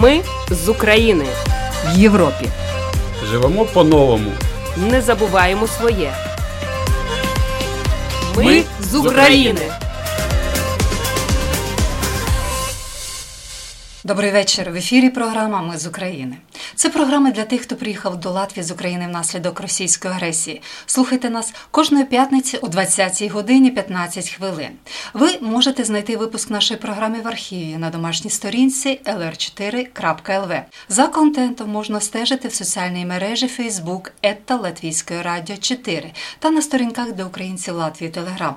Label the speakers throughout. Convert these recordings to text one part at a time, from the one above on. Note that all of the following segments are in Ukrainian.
Speaker 1: Ми з України
Speaker 2: в Європі.
Speaker 3: Живемо по-новому.
Speaker 1: Не забуваємо своє.
Speaker 3: Ми, Ми з України.
Speaker 2: Добрий вечір. В ефірі програма Ми з України. Це програма для тих, хто приїхав до Латвії з України внаслідок російської агресії. Слухайте нас кожної п'ятниці о 20 годині 15 хвилин. Ви можете знайти випуск нашої програми в архіві на домашній сторінці lr4.lv. За контентом можна стежити в соціальній мережі Facebook ета Латвійської радіо 4 та на сторінках для українців Латвії Телеграм.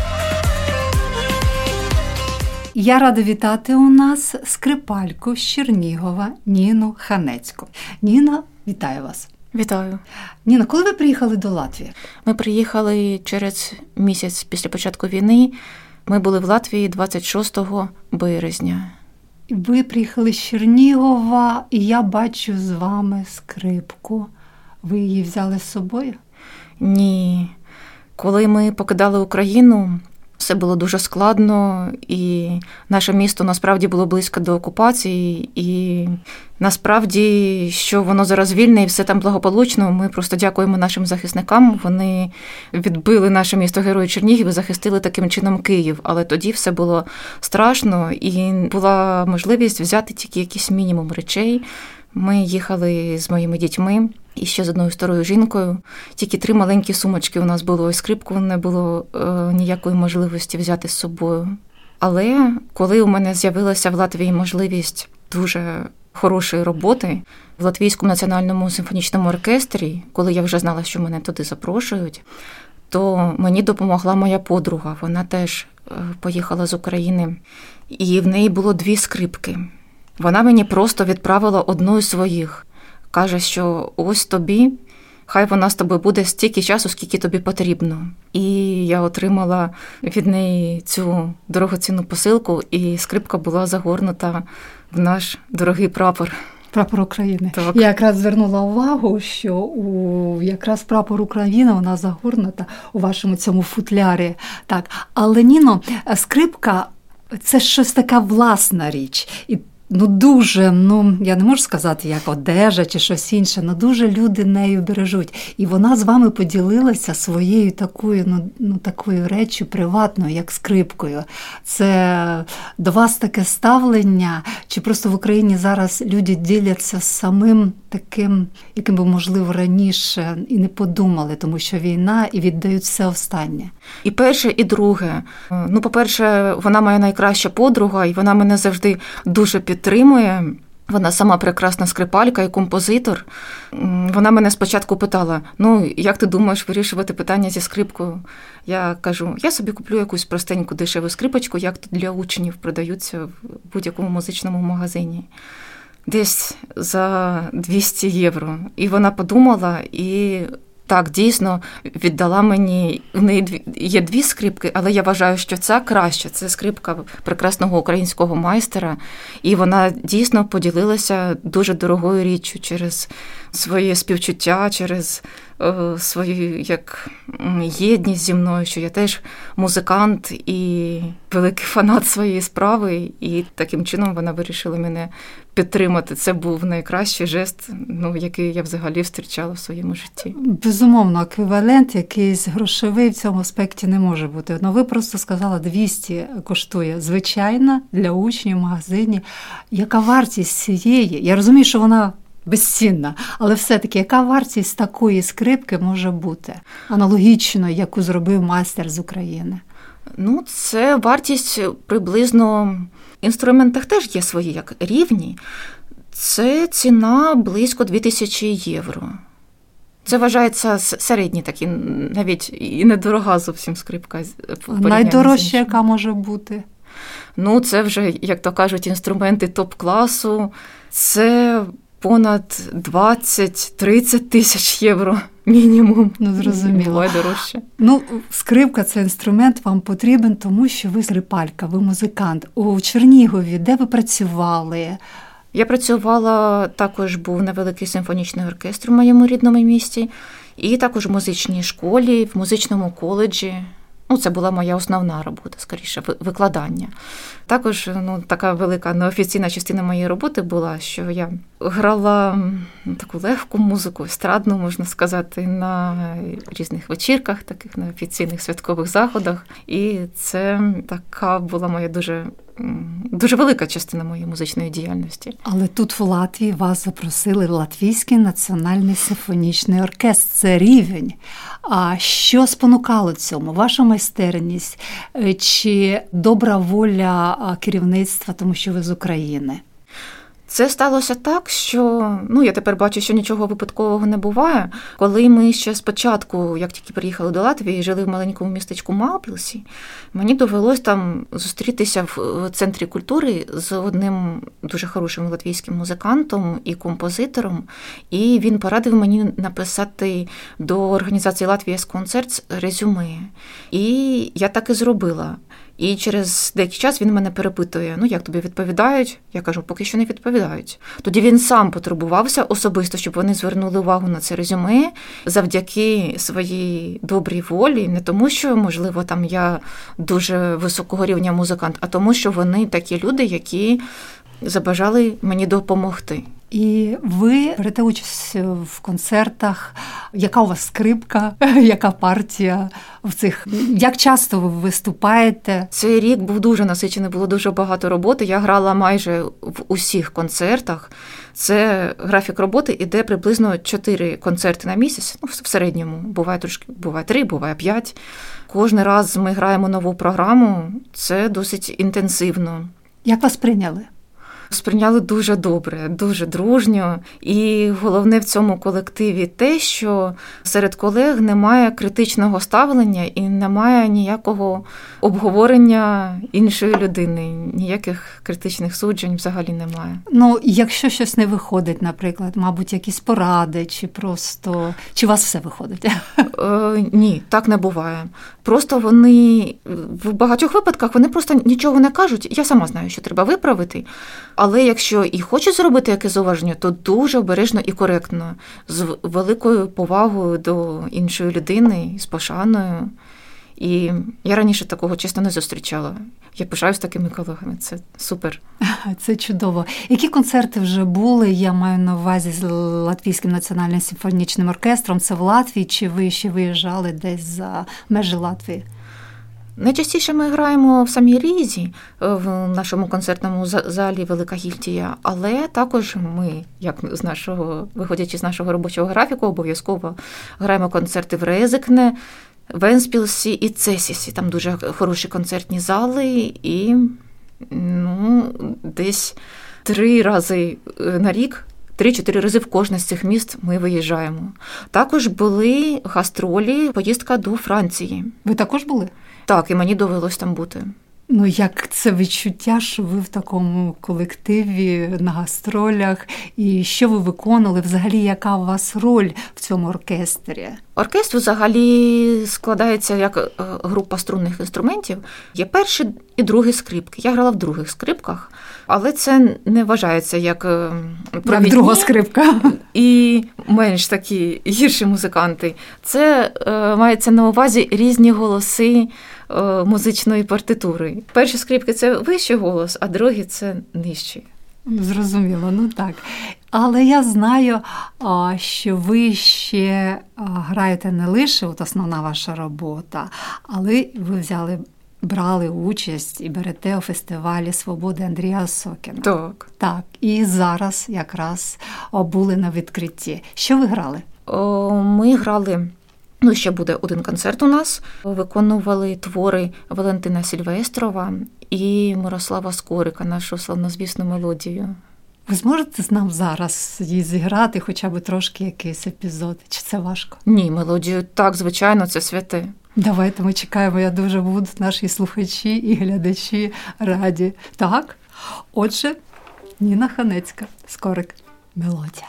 Speaker 2: Я рада вітати у нас скрипальку з Чернігова Ніну Ханецьку. Ніна, вітаю вас.
Speaker 4: Вітаю.
Speaker 2: Ніна, коли ви приїхали до Латвії?
Speaker 4: Ми приїхали через місяць після початку війни. Ми були в Латвії 26 березня.
Speaker 2: Ви приїхали з Чернігова, і я бачу з вами скрипку. Ви її взяли з собою?
Speaker 4: Ні. Коли ми покидали Україну, все було дуже складно, і наше місто насправді було близько до окупації, і насправді, що воно зараз вільне і все там благополучно. Ми просто дякуємо нашим захисникам. Вони відбили наше місто Герої Чернігів і захистили таким чином Київ. Але тоді все було страшно, і була можливість взяти тільки якийсь мінімум речей. Ми їхали з моїми дітьми і ще з одною старою жінкою. Тільки три маленькі сумочки у нас було, і скрипку не було е, ніякої можливості взяти з собою. Але коли у мене з'явилася в Латвії можливість дуже хорошої роботи в Латвійському національному симфонічному оркестрі, коли я вже знала, що мене туди запрошують, то мені допомогла моя подруга. Вона теж е, поїхала з України, і в неї було дві скрипки. Вона мені просто відправила одну із своїх. Каже, що ось тобі, хай вона з тобою буде стільки часу, скільки тобі потрібно. І я отримала від неї цю дорогоцінну посилку, і скрипка була загорнута в наш дорогий прапор.
Speaker 2: Прапор України.
Speaker 4: Так.
Speaker 2: Я якраз звернула увагу, що у якраз прапор України вона загорнута у вашому цьому футлярі. Так, але Ніно, скрипка це щось така власна річ. І ну дуже, ну я не можу сказати, як одежа чи щось інше, ну дуже люди нею бережуть. І вона з вами поділилася своєю такою, ну, ну такою реччю приватною, як скрипкою. Це до вас таке ставлення, чи просто в Україні зараз люди діляться самим таким, яким би можливо раніше і не подумали, тому що війна і віддають все останнє.
Speaker 4: І перше, і друге. Ну, по-перше, вона моя найкраща подруга, і вона мене завжди дуже підтримує. Вона сама прекрасна скрипалька і композитор. Вона мене спочатку питала: ну, як ти думаєш вирішувати питання зі скрипкою? Я кажу: я собі куплю якусь простеньку дешеву скрипочку, як для учнів продаються в будь-якому музичному магазині. Десь за 200 євро. І вона подумала і так дійсно віддала мені. У неї дві є дві скрипки, але я вважаю, що ця краща. Це скрипка прекрасного українського майстера, і вона дійсно поділилася дуже дорогою річчю через своє співчуття, через е, свою як єдність зі мною, що я теж музикант і великий фанат своєї справи, і таким чином вона вирішила мене підтримати. Це був найкращий жест, ну який я взагалі зустрічала в своєму житті.
Speaker 2: Безумовно, еквівалент якийсь грошовий в цьому аспекті не може бути. Ну ви просто сказали, 200 коштує звичайна для учнів в магазині. Яка вартість цієї? Я розумію, що вона. Безцінна, але все-таки яка вартість такої скрипки може бути аналогічно, яку зробив майстер з України?
Speaker 4: Ну, це вартість приблизно в інструментах теж є свої як рівні. Це ціна близько 2000 євро. Це вважається середній такий, навіть і недорога зовсім скрипка.
Speaker 2: Найдорожча, яка може бути?
Speaker 4: Ну, це вже, як то кажуть, інструменти топ-класу. Це понад 20-30 тисяч євро. Мінімум.
Speaker 2: Ну, зрозуміло.
Speaker 4: Буває дорожче.
Speaker 2: Ну, скрипка це інструмент вам потрібен, тому що ви скрипалька, ви музикант. У Чернігові, де ви працювали?
Speaker 4: Я працювала також, був невеликий симфонічний оркестр у моєму рідному місті, і також в музичній школі, в музичному коледжі. Ну, це була моя основна робота, скоріше, викладання. Також ну, така велика неофіційна частина моєї роботи була, що я грала таку легку музику, естрадну, можна сказати, на різних вечірках, таких на офіційних святкових заходах. І це така була моя дуже дуже велика частина моєї музичної діяльності.
Speaker 2: Але тут в Латвії вас запросили Латвійський національний симфонічний оркестр. Це рівень. А що спонукало цьому? Ваша майстерність е, чи добра воля керівництва, тому що ви з України?
Speaker 4: Це сталося так, що ну я тепер бачу, що нічого випадкового не буває. Коли ми ще спочатку, як тільки приїхали до Латвії, жили в маленькому містечку Малпілсі, мені довелось там зустрітися в центрі культури з одним дуже хорошим латвійським музикантом і композитором. І він порадив мені написати до організації Латвія з концерт резюме. І я так і зробила. І через деякий час він мене перепитує: ну як тобі відповідають? Я кажу, поки що не відповідають. Тоді він сам потребувався особисто, щоб вони звернули увагу на це резюме завдяки своїй добрій волі, не тому, що можливо там я дуже високого рівня музикант, а тому, що вони такі люди, які забажали мені допомогти.
Speaker 2: І ви берете участь в концертах. Яка у вас скрипка, яка партія в цих? Як часто ви виступаєте?
Speaker 4: Цей рік був дуже насичений, було дуже багато роботи. Я грала майже в усіх концертах. Це графік роботи іде приблизно 4 концерти на місяць. Ну, в середньому буває трошки, буває 3, буває 5. Кожен раз ми граємо нову програму. Це досить інтенсивно.
Speaker 2: Як вас прийняли?
Speaker 4: Сприйняли дуже добре, дуже дружньо. І головне в цьому колективі те, що серед колег немає критичного ставлення і немає ніякого обговорення іншої людини, ніяких критичних суджень взагалі немає.
Speaker 2: Ну, якщо щось не виходить, наприклад, мабуть, якісь поради, чи просто чи у вас все виходить?
Speaker 4: Е, Ні, так не буває. Просто вони в багатьох випадках вони просто нічого не кажуть. Я сама знаю, що треба виправити. Але якщо і хочуть зробити якесь зауваження, то дуже обережно і коректно, з великою повагою до іншої людини, з пошаною. І я раніше такого чесно не зустрічала. Я пишаюсь такими колегами. Це супер.
Speaker 2: Це чудово. Які концерти вже були? Я маю на увазі з Латвійським національним симфонічним оркестром. Це в Латвії, чи ви ще виїжджали десь за межі Латвії?
Speaker 4: Найчастіше ми граємо в самій Різі е, в нашому концертному залі Велика Гільтія, але також ми, як з нашого, виходячи з нашого робочого графіку, обов'язково граємо концерти в Резикне, Венспілсі і Цесісі. Там дуже хороші концертні зали, і ну, десь три рази е, на рік. Три-чотири рази в кожне з цих міст ми виїжджаємо. Також були гастролі, поїздка до Франції.
Speaker 2: Ви також були?
Speaker 4: Так, і мені довелось там бути.
Speaker 2: Ну, як це відчуття, що ви в такому колективі на гастролях, і що ви виконали? Взагалі, яка у вас роль в цьому оркестрі?
Speaker 4: Оркестр взагалі складається як е, група струнних інструментів. Є перші і другі скрипки. Я грала в других скрипках, але це не вважається як е,
Speaker 2: провідні як друга скрипка.
Speaker 4: І менш такі гірші музиканти. Це е, мається на увазі різні голоси. Е, музичної партитури. Перші скрипки це вищий голос, а другі це нижчий.
Speaker 2: Зрозуміло, ну так. Але я знаю, що ви ще граєте не лише от основна ваша робота, але ви взяли. Брали участь і берете у фестивалі Свободи Андрія Сокіна.
Speaker 4: Так.
Speaker 2: Так. І зараз якраз були на відкритті. Що ви грали?
Speaker 4: О, Ми грали Ну, ще буде один концерт у нас. Виконували твори Валентина Сільвестрова і Мирослава Скорика, нашу славнозвісну мелодію.
Speaker 2: Ви зможете з нам зараз її зіграти, хоча б трошки якийсь епізод? Чи це важко?
Speaker 4: Ні, мелодію так, звичайно, це святе.
Speaker 2: Давайте ми чекаємо. Я дуже буду наші слухачі і глядачі раді. Так, отже, Ніна Ханецька, Скорик. мелодія.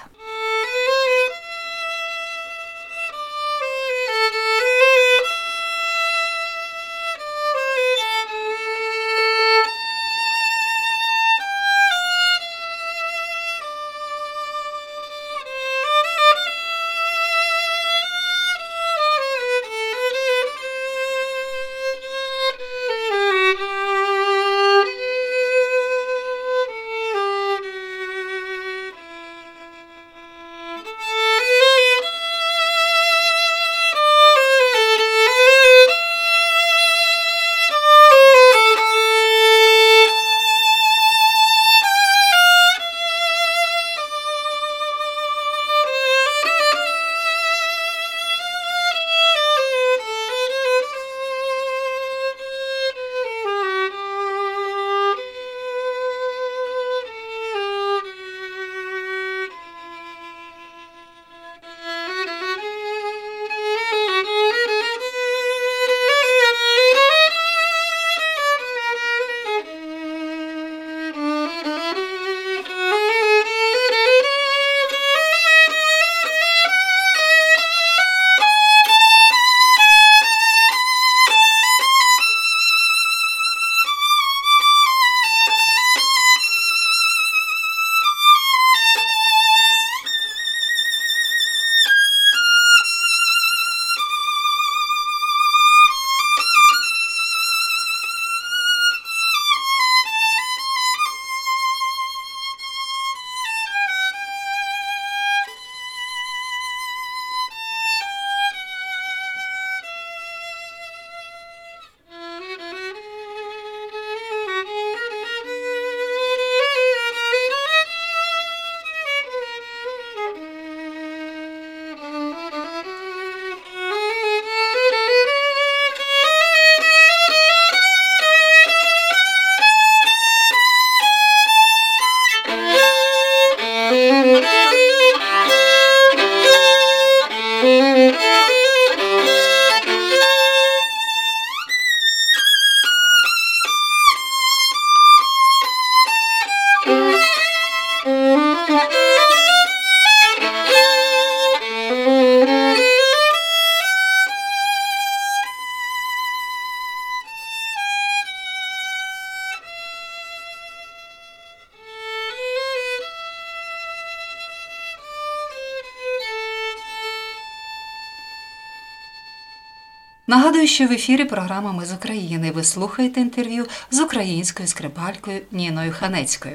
Speaker 2: Нагадую, що в ефірі програма Ми з України. Ви слухаєте інтерв'ю з українською скрипалькою Ніною Ханецькою.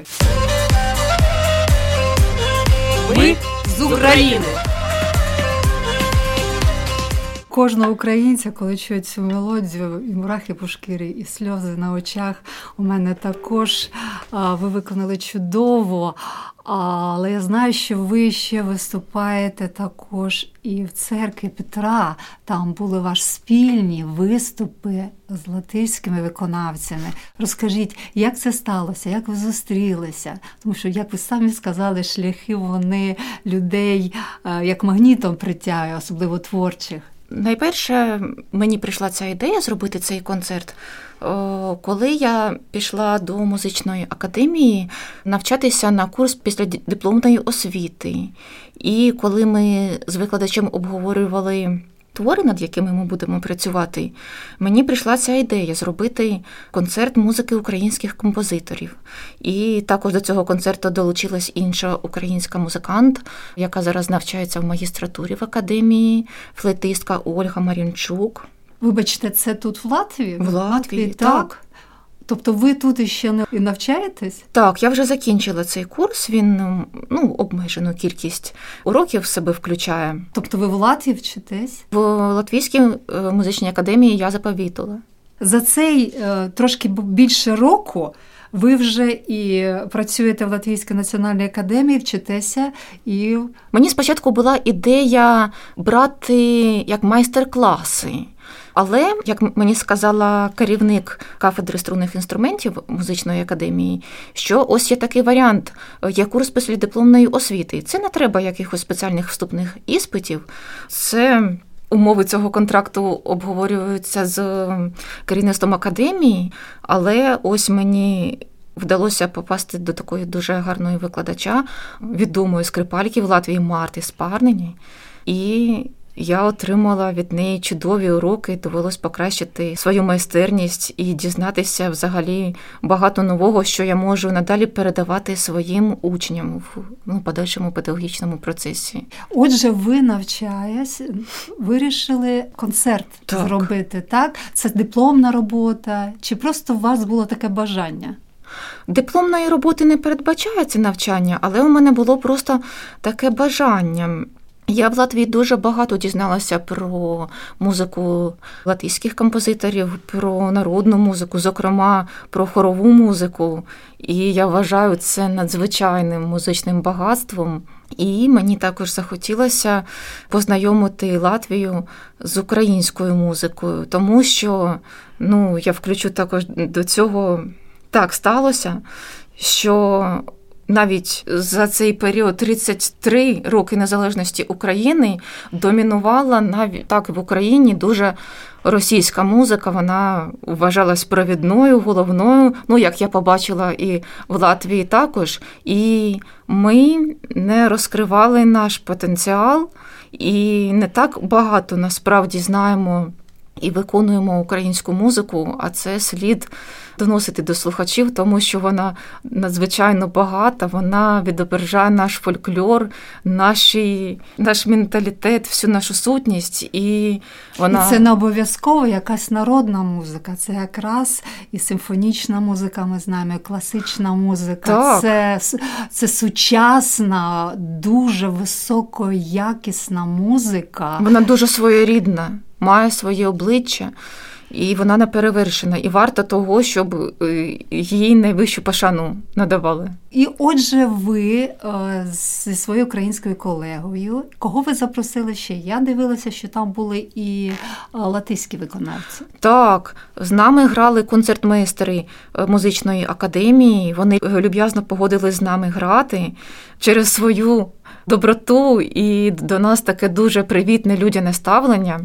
Speaker 1: Ми з України.
Speaker 2: Кожного українця, коли чує цю мелодію, і мурахи по шкірі, і сльози на очах. У мене також ви виконали чудово. Але я знаю, що ви ще виступаєте також і в церкві Петра. Там були ваші спільні виступи з латиськими виконавцями. Розкажіть, як це сталося, як ви зустрілися? Тому що, як ви самі сказали, шляхи вони людей як магнітом притягують, особливо творчих.
Speaker 4: Найперше мені прийшла ця ідея зробити цей концерт. Коли я пішла до музичної академії навчатися на курс після дипломної освіти, і коли ми з викладачем обговорювали твори, над якими ми будемо працювати, мені прийшла ця ідея зробити концерт музики українських композиторів. І також до цього концерту долучилась інша українська музикант, яка зараз навчається в магістратурі в академії, флетистка Ольга Марінчук.
Speaker 2: Вибачте, це тут в Латвії?
Speaker 4: В Латвії, так. так.
Speaker 2: Тобто ви тут іще не навчаєтесь?
Speaker 4: Так, я вже закінчила цей курс. Він ну обмежену кількість уроків в себе включає.
Speaker 2: Тобто ви в Латвії вчитесь?
Speaker 4: В Латвійській е, музичній академії я заповітила.
Speaker 2: За цей е, трошки більше року. Ви вже і працюєте в Латвійській національній академії, вчитеся і
Speaker 4: мені спочатку була ідея брати як майстер-класи. Але, як мені сказала керівник кафедри струнних інструментів музичної академії, що ось є такий варіант, є курс післядипломної освіти. Це не треба якихось спеціальних вступних іспитів. Це Умови цього контракту обговорюються з керівництвом академії, але ось мені вдалося попасти до такої дуже гарної викладача, відомої скрипальки в Латвії Марти Спарнині. І я отримала від неї чудові уроки, довелось покращити свою майстерність і дізнатися взагалі багато нового, що я можу надалі передавати своїм учням в ну, подальшому педагогічному процесі.
Speaker 2: Отже, ви навчаясь, вирішили концерт
Speaker 4: так.
Speaker 2: зробити, так? Це дипломна робота, чи просто у вас було таке бажання?
Speaker 4: Дипломної роботи не передбачається навчання, але у мене було просто таке бажання. Я в Латвії дуже багато дізналася про музику латвійських композиторів, про народну музику, зокрема про хорову музику. І я вважаю це надзвичайним музичним багатством. І мені також захотілося познайомити Латвію з українською музикою, тому що ну, я включу також до цього так сталося, що навіть за цей період 33 роки незалежності України домінувала навіть так в Україні дуже російська музика. Вона вважалась провідною, головною. Ну як я побачила, і в Латвії також. І ми не розкривали наш потенціал, і не так багато насправді знаємо і виконуємо українську музику, а це слід доносити до слухачів, тому що вона надзвичайно багата, вона відображає наш фольклор, наші, наш менталітет, всю нашу сутність. І вона
Speaker 2: і це не обов'язково якась народна музика. Це якраз і симфонічна музика, ми знаємо, і класична музика.
Speaker 4: Так.
Speaker 2: Це це сучасна, дуже високоякісна музика.
Speaker 4: Вона дуже своєрідна, має своє обличчя. І вона не перевершена, і варта того, щоб е, їй найвищу пошану надавали.
Speaker 2: І отже, ви е, зі своєю українською колегою, кого ви запросили ще? Я дивилася, що там були і е, латиські виконавці.
Speaker 4: Так, з нами грали концертмейстери музичної академії. Вони люб'язно погодились з нами грати через свою доброту і до нас таке дуже привітне людяне ставлення.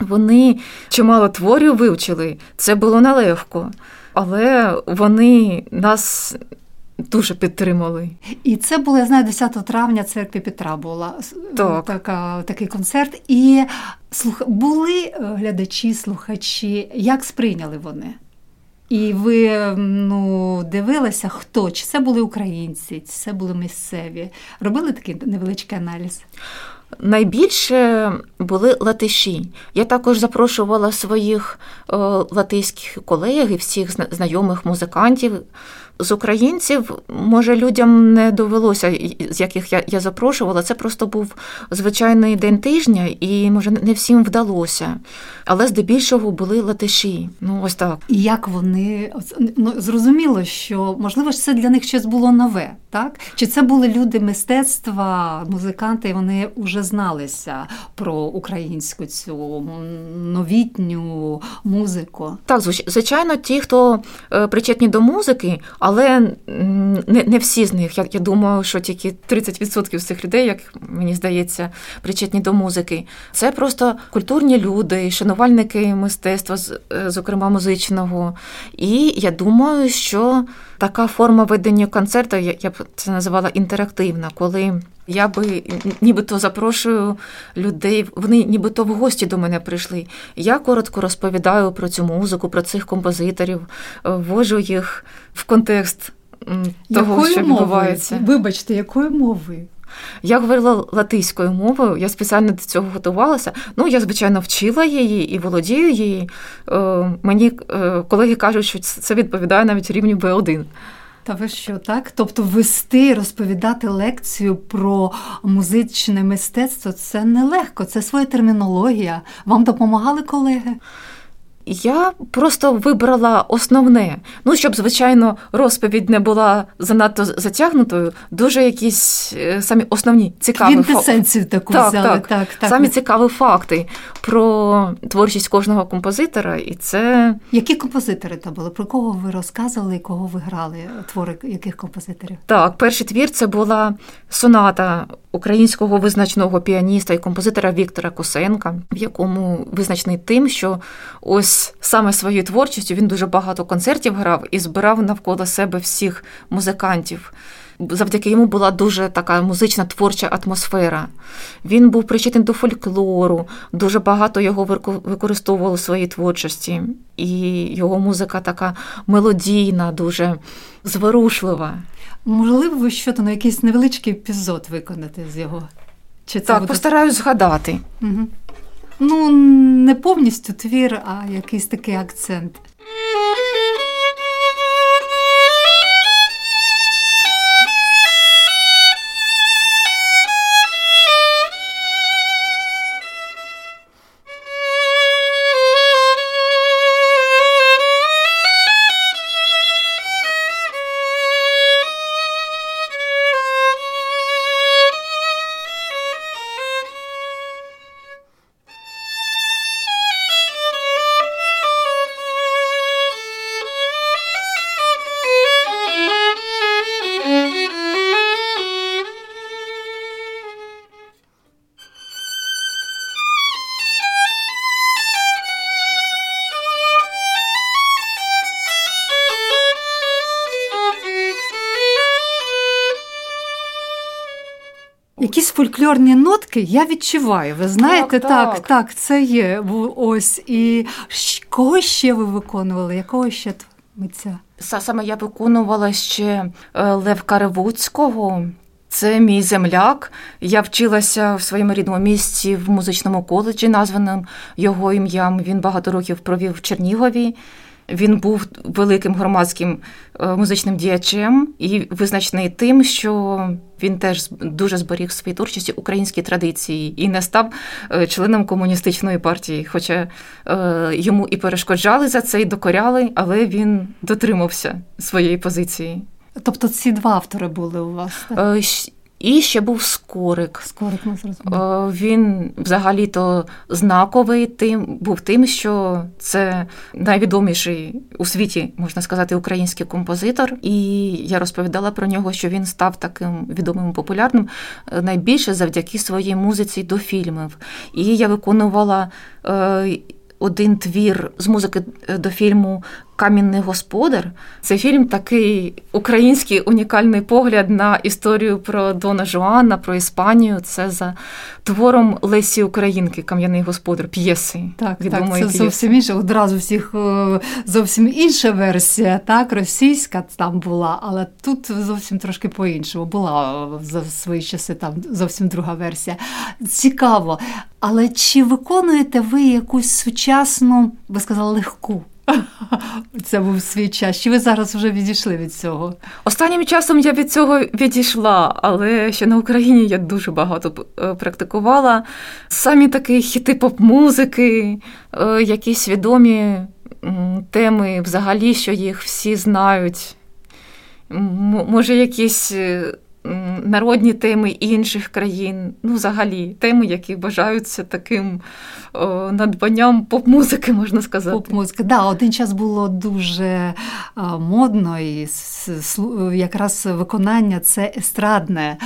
Speaker 4: Вони чимало творів вивчили, це було нелегко, але вони нас дуже підтримали.
Speaker 2: І це було, я знаю, 10 травня церкві Петра була
Speaker 4: так.
Speaker 2: така, такий концерт. І слух... були е, глядачі, слухачі, як сприйняли вони? І ви ну, дивилися, хто? Чи це були українці, чи це були місцеві? Робили такий невеличкий аналіз?
Speaker 4: Найбільше були латиші. Я також запрошувала своїх е, латиських колег і всіх знайомих музикантів з українців, може, людям не довелося, з яких я я запрошувала. Це просто був звичайний день тижня, і може не всім вдалося. Але здебільшого були латиші. Ну ось так.
Speaker 2: І як вони ну, зрозуміло, що можливо це для них щось було нове, так? Чи це були люди мистецтва, музиканти, і вони вже зналися про українську цю новітню музику?
Speaker 4: Так, звичайно, ті, хто е, причетні до музики але не не всі з них. Я, я думаю, що тільки 30% з цих людей, як мені здається, причетні до музики. Це просто культурні люди, шанувальники мистецтва, е, зокрема музичного. І я думаю, що така форма ведення концерту, я б це називала інтерактивна, коли. Я би нібито запрошую людей, вони нібито в гості до мене прийшли. Я коротко розповідаю про цю музику, про цих композиторів, е, ввожу їх в контекст того,
Speaker 2: якою
Speaker 4: що відбувається.
Speaker 2: Мовою? Вибачте, якою мовою?
Speaker 4: Я говорила латиською мовою, я спеціально до цього готувалася. Ну, я, звичайно, вчила її і володію її. Е, мені е, колеги кажуть, що це відповідає навіть рівню Б1.
Speaker 2: Та ви що, так? Тобто вести, розповідати лекцію про музичне мистецтво це нелегко, це своя термінологія. Вам допомагали колеги?
Speaker 4: Я просто вибрала основне. Ну, щоб, звичайно, розповідь не була занадто затягнутою, дуже якісь е, самі основні цікаві
Speaker 2: таку
Speaker 4: так,
Speaker 2: взяли.
Speaker 4: Так,
Speaker 2: так, так.
Speaker 4: Самі цікаві факти про творчість кожного композитора. І це...
Speaker 2: Які композитори то були? Про кого ви розказували і кого ви грали? Твори яких композиторів?
Speaker 4: Так, перший твір це була соната українського визначного піаніста і композитора Віктора Косенка, в якому визначений тим, що ось саме своєю творчістю. Він дуже багато концертів грав і збирав навколо себе всіх музикантів. Завдяки йому була дуже така музична творча атмосфера. Він був причетний до фольклору, дуже багато його використовували у своїй творчості, і його музика така мелодійна, дуже зворушлива.
Speaker 2: Можливо, ви що то на якийсь невеличкий епізод виконати з його?
Speaker 4: Чи це Так, буде... постараюсь згадати.
Speaker 2: Угу. Ну, не повністю твір, а якийсь такий акцент. Фольклорні нотки я відчуваю. Ви знаєте, так, так, так, так це є. Ось і кого ще ви виконували? Якого ще митця?
Speaker 4: Саме я виконувала ще е, Левка Ревуцького. Це мій земляк. Я вчилася в своєму рідному місці в музичному коледжі, названим його ім'ям. Він багато років провів в Чернігові. Він був великим громадським е, музичним діячем і визначений тим, що він теж дуже зберіг в своїй творчості українські традиції і не став е, членом комуністичної партії. Хоча е, йому і перешкоджали за це, і докоряли, але він дотримався своєї позиції.
Speaker 2: Тобто ці два автори були у вас? так?
Speaker 4: І ще був скорик.
Speaker 2: Скорик ми зрозуміли.
Speaker 4: Він взагалі-то знаковий тим був тим, що це найвідоміший у світі, можна сказати, український композитор. І я розповідала про нього, що він став таким відомим і популярним е, найбільше завдяки своїй музиці до фільмів. І я виконувала. Е, один твір з музики е, до фільму Камінний господар. Це фільм такий український унікальний погляд на історію про Дона Жуана, про Іспанію. Це за твором Лесі Українки, Кам'яний господар, п'єси.
Speaker 2: Так, так, це п'єси. зовсім інше. Одразу всіх е, зовсім інша версія, так, російська там була, але тут зовсім трошки по-іншому. Була за свої часи там зовсім друга версія. Цікаво. Але чи виконуєте ви якусь сучасну, ви сказали, легку? Це був свій час. Чи ви зараз вже відійшли від цього?
Speaker 4: Останнім часом я від цього відійшла, але ще на Україні я дуже багато е, практикувала. Самі такі хіти поп-музики, е, якісь відомі теми, взагалі, що їх всі знають. Може, якісь е, народні теми інших країн, ну, взагалі, теми, які вважаються таким о, надбанням поп-музики, можна сказати.
Speaker 2: Поп-музика, да, один час було дуже модно, і якраз виконання це естрадне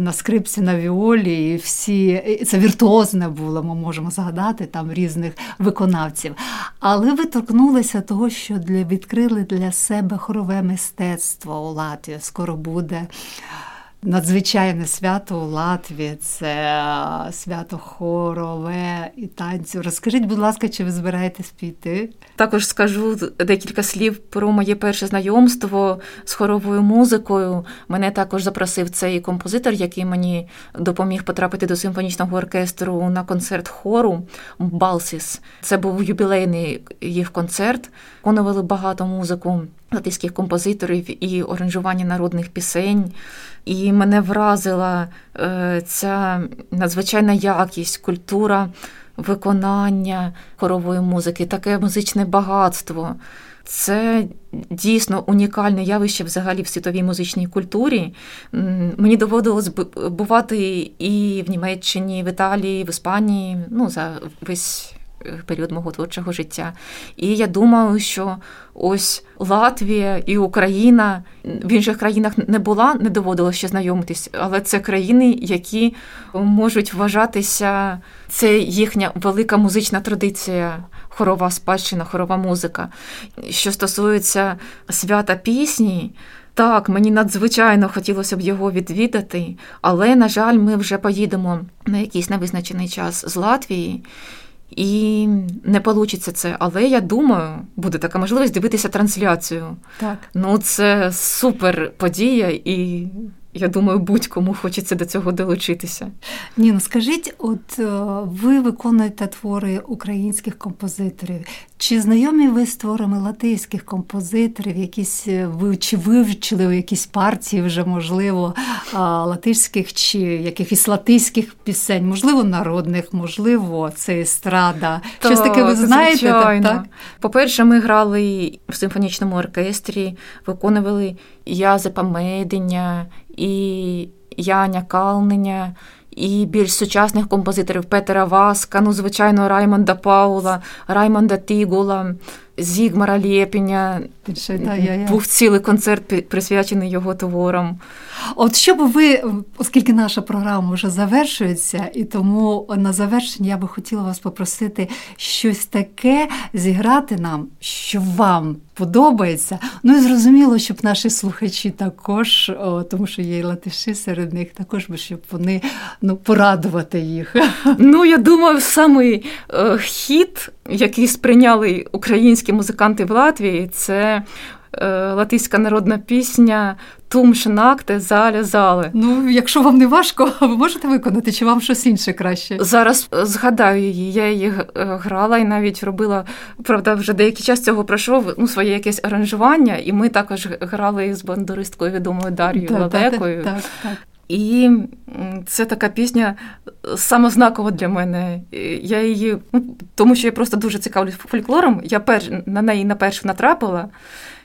Speaker 2: на скрипці, на віолі, і всі це віртуозне було, ми можемо згадати там різних виконавців. Але ви торкнулися того, що для відкрили для себе хорове мистецтво у Латвії. Скоро буде. Надзвичайне свято у Латвії це свято хорове і танцю. Розкажіть, будь ласка, чи ви збираєтесь піти?
Speaker 4: Також скажу декілька слів про моє перше знайомство з хоровою музикою. Мене також запросив цей композитор, який мені допоміг потрапити до симфонічного оркестру на концерт хору Балсіс. Це був юбілейний їх концерт. Виконували багато музику латиських композиторів і оранжування народних пісень. І мене вразила е, ця надзвичайна якість, культура виконання хорової музики, таке музичне багатство. Це дійсно унікальне явище взагалі в світовій музичній культурі. Мені доводилось бувати і в Німеччині, і в Італії, в Іспанії, ну за весь період мого творчого життя. І я думаю, що ось Латвія і Україна в інших країнах не була, не доводилося ще знайомитись, але це країни, які можуть вважатися, це їхня велика музична традиція, хорова спадщина, хорова музика. Що стосується свята пісні. Так, мені надзвичайно хотілося б його відвідати, але, на жаль, ми вже поїдемо на якийсь невизначений час з Латвії. І не вийде це. Але я думаю, буде така можливість дивитися трансляцію.
Speaker 2: Так.
Speaker 4: Ну, це супер подія, і я думаю, будь-кому хочеться до цього долучитися.
Speaker 2: Ні, ну скажіть, от е, ви виконуєте твори українських композиторів. Чи знайомі ви з творами латиських композиторів? Якісь е, ви чи вивчили у якісь партії вже, можливо, латиських чи якихось латиських пісень, можливо, народних, можливо, це естрада.
Speaker 4: Так,
Speaker 2: Щось таке ви знаєте?
Speaker 4: Звичайно.
Speaker 2: Так?
Speaker 4: По-перше, ми грали в симфонічному оркестрі, виконували Язепа Меденя і Яня Калненя. І більш сучасних композиторів Петера Васка, ну, звичайно, Раймонда Паула, Раймонда Тігула, Зігмара Лєпіня. Був цілий концерт присвячений його творам.
Speaker 2: От що би ви, оскільки наша програма вже завершується, і тому на завершення я би хотіла вас попросити щось таке зіграти нам, що вам подобається. Ну і зрозуміло, щоб наші слухачі також, о, тому що є і латиші серед них, також би щоб вони ну, порадувати їх.
Speaker 4: Ну, я думаю, самий е, хіт, який сприйняли українські музиканти в Латвії, це Е, латиська народна пісня Тум шинакте заля зали.
Speaker 2: Ну, якщо вам не важко, ви можете виконати, чи вам щось інше краще?
Speaker 4: Зараз е, згадаю її. Я її е, грала і навіть робила, правда, вже деякий час цього пройшов ну, своє якесь аранжування, і ми також грали з бандуристкою відомою Дар'єю да, Лалекою.
Speaker 2: Так, так.
Speaker 4: І це така пісня самознакова для мене. Я її, ну, тому що я просто дуже цікавлюсь фольклором. Я перш на неї на першу натрапила.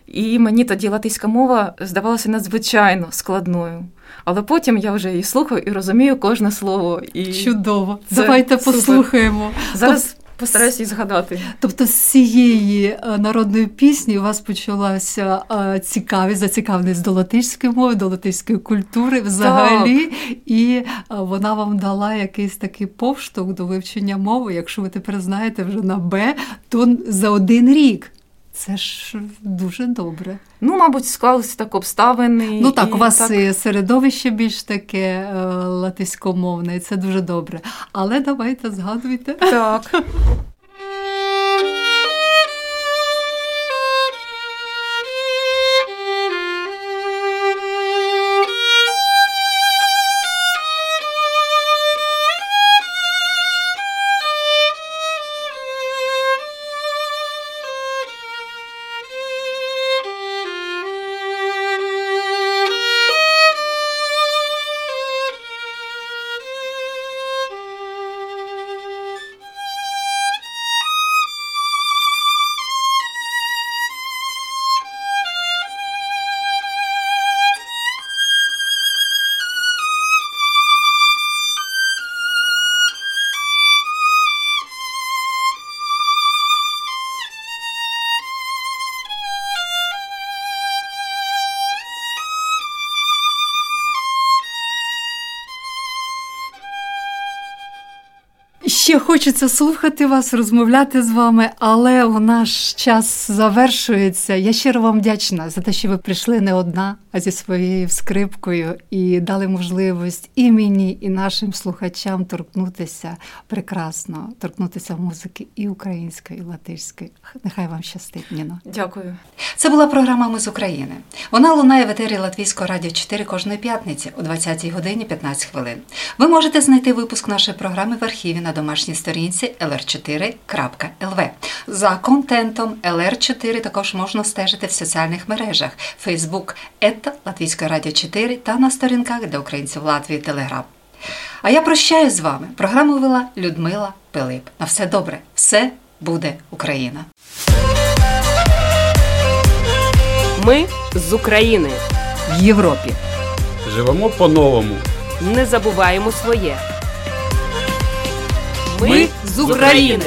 Speaker 4: І мені тоді латиська мова здавалася надзвичайно складною. Але потім я вже її слухаю і розумію кожне слово. І
Speaker 2: Чудово. Давайте супер. послухаємо.
Speaker 4: Зараз постараюся її згадати.
Speaker 2: Тобто, з цієї е, народної пісні у вас почалася е, цікавість, зацікавленість до латиської мови, до латиської культури взагалі, так. і е, вона вам дала якийсь такий повштовх до вивчення мови. Якщо ви тепер знаєте вже на Б, то за один рік. Це ж дуже добре.
Speaker 4: Ну, мабуть, склалися так обставини.
Speaker 2: Ну так, і у вас так... середовище більш таке е, латиськомовне, і це дуже добре. Але давайте згадуйте.
Speaker 4: Так.
Speaker 2: хочеться слухати вас, розмовляти з вами, але у наш час завершується. Я щиро вам вдячна за те, що ви прийшли не одна, а зі своєю скрипкою і дали можливість і мені, і нашим слухачам торкнутися прекрасно, торкнутися музики і української, і латишської. Нехай вам щастить, Ніно.
Speaker 4: Дякую.
Speaker 2: Це була програма Ми з України. Вона лунає в етері Латвійського радіо 4 кожної п'ятниці о 20 годині 15 хвилин. Ви можете знайти випуск нашої програми в архіві на домашній сторінці lr4.lv. За контентом LR4 також можна стежити в соціальних мережах Facebook, ета Латвійської радіо 4 та на сторінках для українців Латвії Телеграм. А я прощаюсь з вами. Програму вела Людмила Пилип. На все добре, все буде Україна.
Speaker 1: Ми з України
Speaker 2: в Європі.
Speaker 3: Живемо по-новому.
Speaker 1: Не забуваємо своє. Ми з України.